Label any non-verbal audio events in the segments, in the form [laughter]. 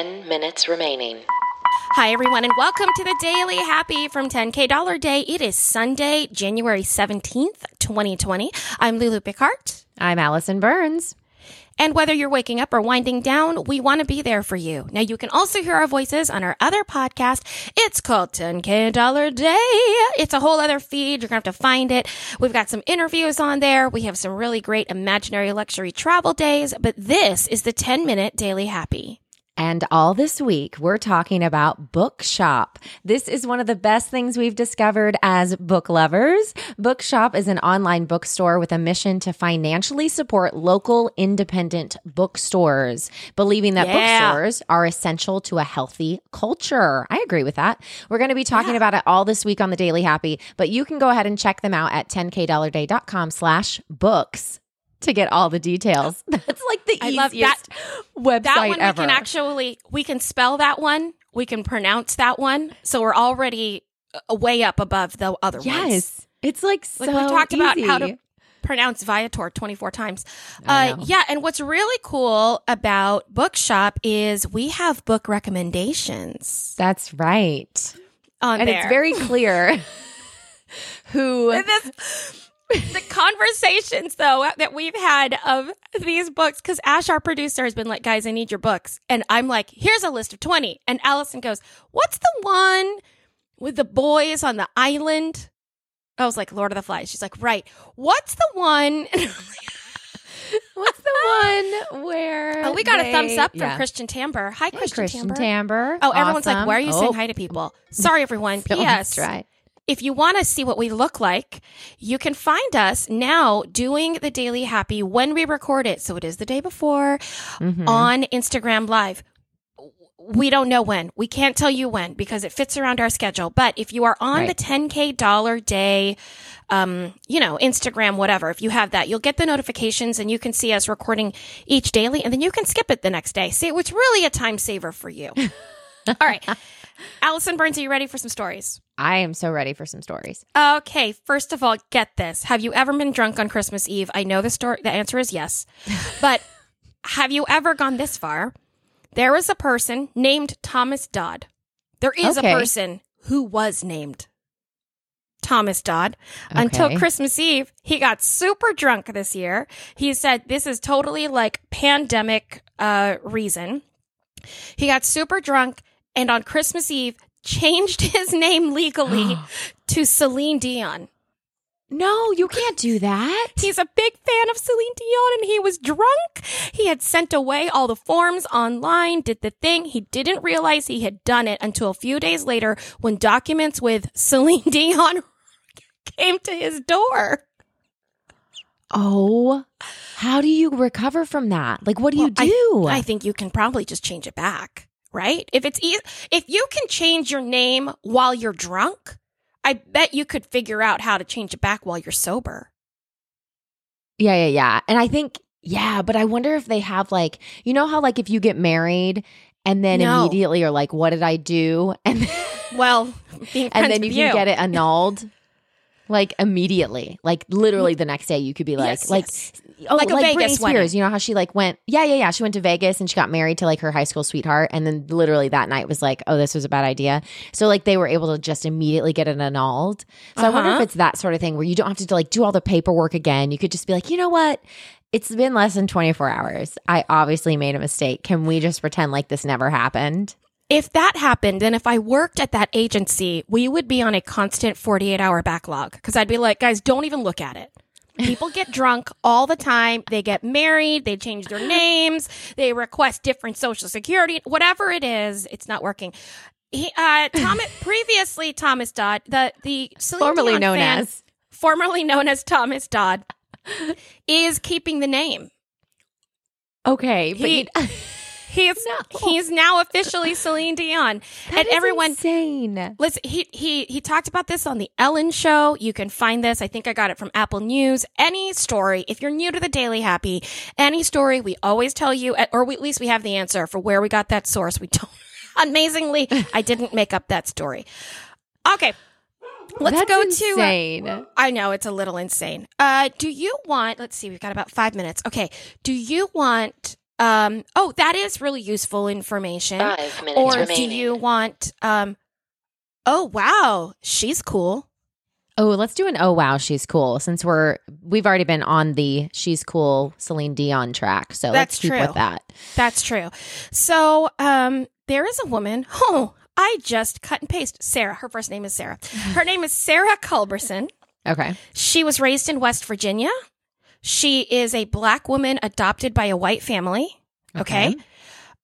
10 minutes remaining. Hi, everyone, and welcome to the Daily Happy from 10K Dollar Day. It is Sunday, January 17th, 2020. I'm Lulu Picard. I'm Allison Burns. And whether you're waking up or winding down, we want to be there for you. Now, you can also hear our voices on our other podcast. It's called 10K Dollar Day. It's a whole other feed. You're going to have to find it. We've got some interviews on there. We have some really great imaginary luxury travel days, but this is the 10 minute Daily Happy. And all this week, we're talking about Bookshop. This is one of the best things we've discovered as book lovers. Bookshop is an online bookstore with a mission to financially support local independent bookstores, believing that Yeah. bookstores are essential to a healthy culture. I agree with that. We're going to be talking about it all this week on the Daily Happy, but you can go ahead and check them out at 10kdollarday.com slash books to get all the details. [laughs] That's like the I easiest love that- website That one ever. we can actually, we can spell that one. We can pronounce that one. So we're already uh, way up above the other ones. Yes. It's like so Like we talked about how to pronounce Viator 24 times. Uh, yeah. And what's really cool about Bookshop is we have book recommendations That's right. on And there. it's very clear [laughs] who this, [laughs] the conversations though that we've had of these books because ash our producer has been like guys i need your books. And i'm like here's a list of 20 and allison goes what's the one with the boys on the island? I was like lord of the flies. She's like right. What's the one [laughs] what's the one where [laughs] oh we got a thumbs up from yeah. christian tamber. Hi Hey, christian, Christian tamber. Tamber. oh everyone's like why are you Oh, saying hi to people? Oh. Sorry everyone. Ps try. If you want to see what we look like, you can find us now doing the Daily Happy when we record it. So it is the day before Mhm. on Instagram Live. We don't know when. We can't tell you when because it fits around our schedule. But if you are on Right. the 10K dollar day, um, you know, Instagram, whatever, if you have that, you'll get the notifications and you can see us recording each daily and then you can skip it the next day. See, it's really a time saver for you. [laughs] All right. Allison Burns, are you ready for some stories? I am so ready for some stories. Okay, first of all, get this. Have you ever been drunk on Christmas Eve? I know the story the answer is yes. [laughs] But have you ever gone this far? There is a person named Thomas Dodd. There is Okay. a person who was named Thomas Dodd until Christmas Eve. He got super drunk this year. He said this is totally like pandemic uh reason. He got super drunk and on Christmas Eve changed [laughs] his name legally [gasps] to Celine Dion. No, you can't do that. [laughs] He's a big fan of Celine Dion and he was drunk. He had sent away all the forms online, did the thing. He didn't realize he had done it until a few days later when documents with [laughs] Celine Dion came to his door. Oh, how do you recover from that? Like, what do you Well, do? I think you can probably just change it back, right? If it's easy, if you can change your name while you're drunk, I bet you could figure out how to change it back while you're sober. Yeah, yeah, yeah. And I think, yeah, but I wonder if they have like, you know how like if you get married and then No. immediately are like, what did I do? [laughs] And Well, being and then with you can get it annulled. [laughs] Like immediately, like literally the next day, you could be like, Yes, like, yes. oh, Like like, a Britney Spears. wedding. You know how she like went, yeah, yeah, yeah. She went to Vegas and she got married to like her high school sweetheart, and then literally that night was like, oh, this was a bad idea. So like they were able to just immediately get it annulled. So I wonder if Uh-huh. it's that sort of thing where you don't have to like do all the paperwork again. You could just be like, you know what? It's been less than 24 hours. I obviously made a mistake. Can we just pretend like this never happened? If that happened, then if I worked at that agency, we would be on a constant 48 hour backlog because I'd be like, guys, don't even look at it. People get [laughs] drunk all the time. They get married. They change their names. They request different social security, whatever it is. It's not working. He, uh, Thomas, [laughs] previously Thomas Dodd, the, the Celine Formerly Dion known fan- as. formerly known as Thomas Dodd [laughs] is keeping the name. Okay. But He- He's, No. he's now officially Celine Dion. That and everyone, insane. Listen, he he he talked about this on the Ellen show. You can find this. I think I got it from Apple News. Any story, if you're new to the Daily Happy, any story, we always tell you, or we, at least we have the answer for where we got that source. We don't. [laughs] Amazingly, I didn't make up that story. Okay, let's That's go to. insane. I know it's a little insane. Uh, do you want? Let's see. We've got about five minutes. Okay. Do you want um, oh, that is really useful information. Five minutes or remaining. do you want, um, oh, wow, she's cool. Oh, let's do an oh wow, she's cool. Since we're we've already been on the she's cool Celine Dion track, so let's That's keep true. with that. That's true. So, um, there is a woman. [laughs] Oh, I just cut and paste Sarah. Her first name is Sarah. [laughs] Her name is Sarah Culberson. Okay. She was raised in West Virginia. She is a black woman adopted by a white family. Okay.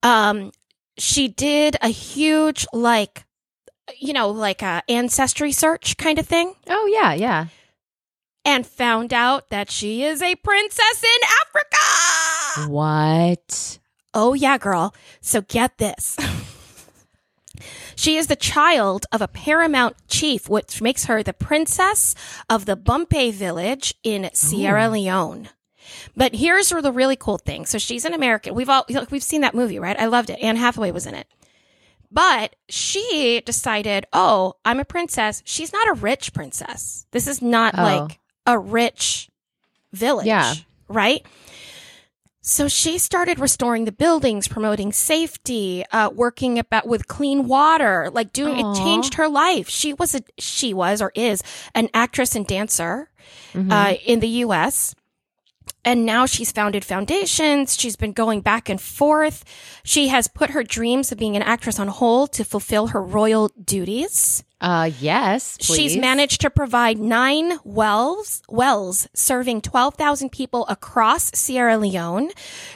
Um, she did a huge, like, you know, like a ancestry search kind of thing Oh yeah, yeah. and found out that she is a princess in Africa. What? Oh, yeah, girl. So get this. She is the child of a paramount chief, which makes her the princess of the Bumpé village in Sierra Leone. But here's where the really cool thing. So she's an American. We've all we've seen that movie, right? I loved it. Anne Hathaway was in it. But she decided, oh, I'm a princess. She's not a rich princess. This is not Oh. like a rich village. Yeah. Right? So she started restoring the buildings, promoting safety, uh, working about with clean water, like doing Aw. it changed her life. She was a she was or is an actress and dancer Mhm. uh, in the U.S. And now she's founded foundations. She's been going back and forth. She has put her dreams of being an actress on hold to fulfill her royal duties. Uh yes, She's managed to provide nine wells, wells serving 12,000 people across Sierra Leone.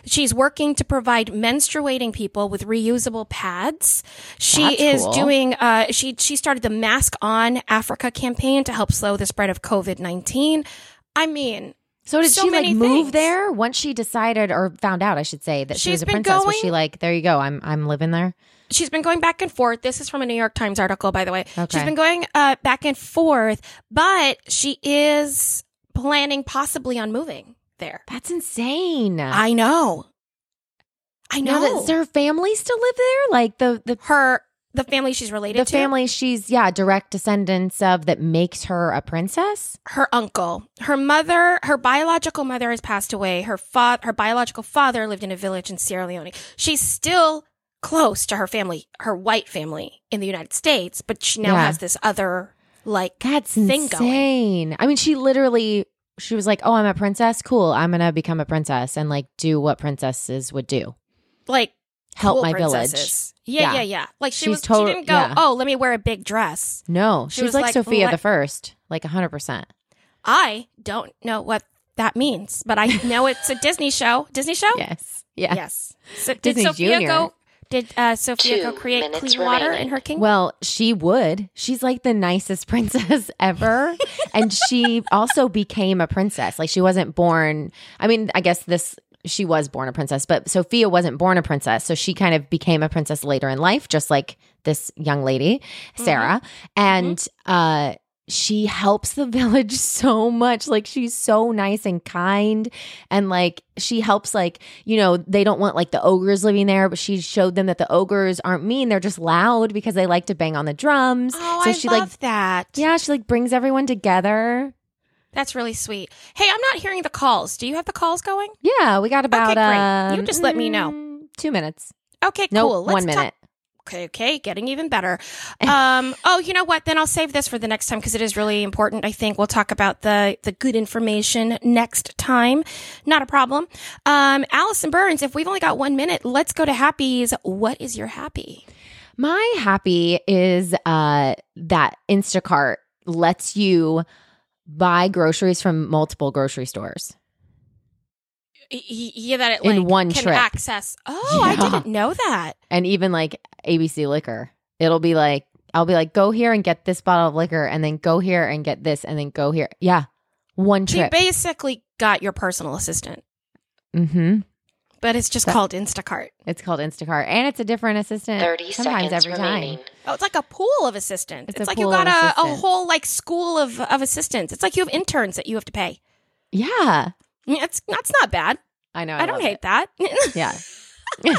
She's working to provide menstruating people with reusable pads. She That's is cool. doing, uh, she, she started the Mask on Africa campaign to help slow the spread of COVID-19. I mean, So did so she like many move things. there once she decided or found out, I should say, that she was a princess? was she like, there you go, I'm I'm living there? she's been going back and forth. This is from a New York Times article, by the way. Okay. She's been going uh, back and forth, but she is planning possibly on moving there. That's insane. I know. I Now, know. does her family still live there? Like the the her the family she's related to. the to family she's yeah direct descendants of that makes her a princess. her uncle her mother her biological mother has passed away her fa- her biological father lived in a village in sierra leone she's still close to her family her white family in the united states but she now Yeah. has this other like That's thing going. insane. I mean, she literally she was like, "Oh, I'm a princess. Cool. I'm gonna become a princess and like do what princesses would do. like Help cool my princesses. yeah Yeah. yeah yeah like she She's was total- she didn't go yeah. oh let me wear a big dress. No, She she's was like, like, Sofia "Let- the First, like hundred percent. i don't know what that means but i know it's a disney show disney show Yes. Yeah. Yes. So did Disney Sofia Junior. go? Did uh, Sofia go create clean water remaining. in her kingdom? Well, she would. She's like the nicest [laughs] princess ever. and she also became a princess. Like she wasn't born, I mean, I guess this she was born a princess, but Sofia wasn't born a princess. So she kind of became a princess later in life, just like this young lady, Sarah. And uh she helps the [laughs] village so much. Like she's so nice and kind. And like she helps like, you know, they don't want like the ogres living there, but she showed them that the ogres aren't mean. They're just loud because they like to bang on the drums. oh, so I she love like that. yeah, she like brings everyone together. That's really sweet. Hey, I'm not hearing the calls. Do you have the calls going? Yeah, we got about Okay, great. You um, just let me know. mm, Two minutes. Okay, No, cool. Let's one talk- minute. Okay, okay, getting even better. [laughs] Um, oh, you know what? Then I'll save this for the next time because it is really important. I think we'll talk about the the good information next time. Not a problem. Um, Allison Burns, if we've only got one minute, let's go to Happy's. What is your happy? My happy is uh that Instacart lets you buy groceries from multiple grocery stores. Yeah, that it In one can trip. access. Oh, I didn't know that. and even like ABC liquor. It'll be like I'll be like, go here and get this bottle of liquor, and then go here and get this, and then go here. Yeah, one So you trip. basically got your personal assistant, mm-hmm. But it's just That- called Instacart. It's called Instacart, and it's a different assistant. 30 sometimes seconds every remaining. time. Oh, it's like a pool of assistants. It's It's, a like you pool got a, a whole like school of, of assistants. It's like you have interns that you have to pay. Yeah, Yeah, It's that's not bad. I know. I, don't hate it. that. [laughs] Yeah, [laughs] [laughs]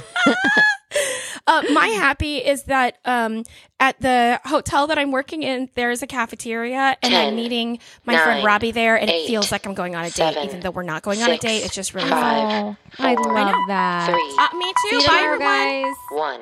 Uh, my happy is that um, at the hotel that I'm working in, there's a cafeteria, and I'm meeting my friend Robbie there, and it feels like I'm going on a date, seven, even though we're not going on a date. It's just really five, fun. Oh, I four, love that. Three, Uh, me too. Bye, everyone. guys. one.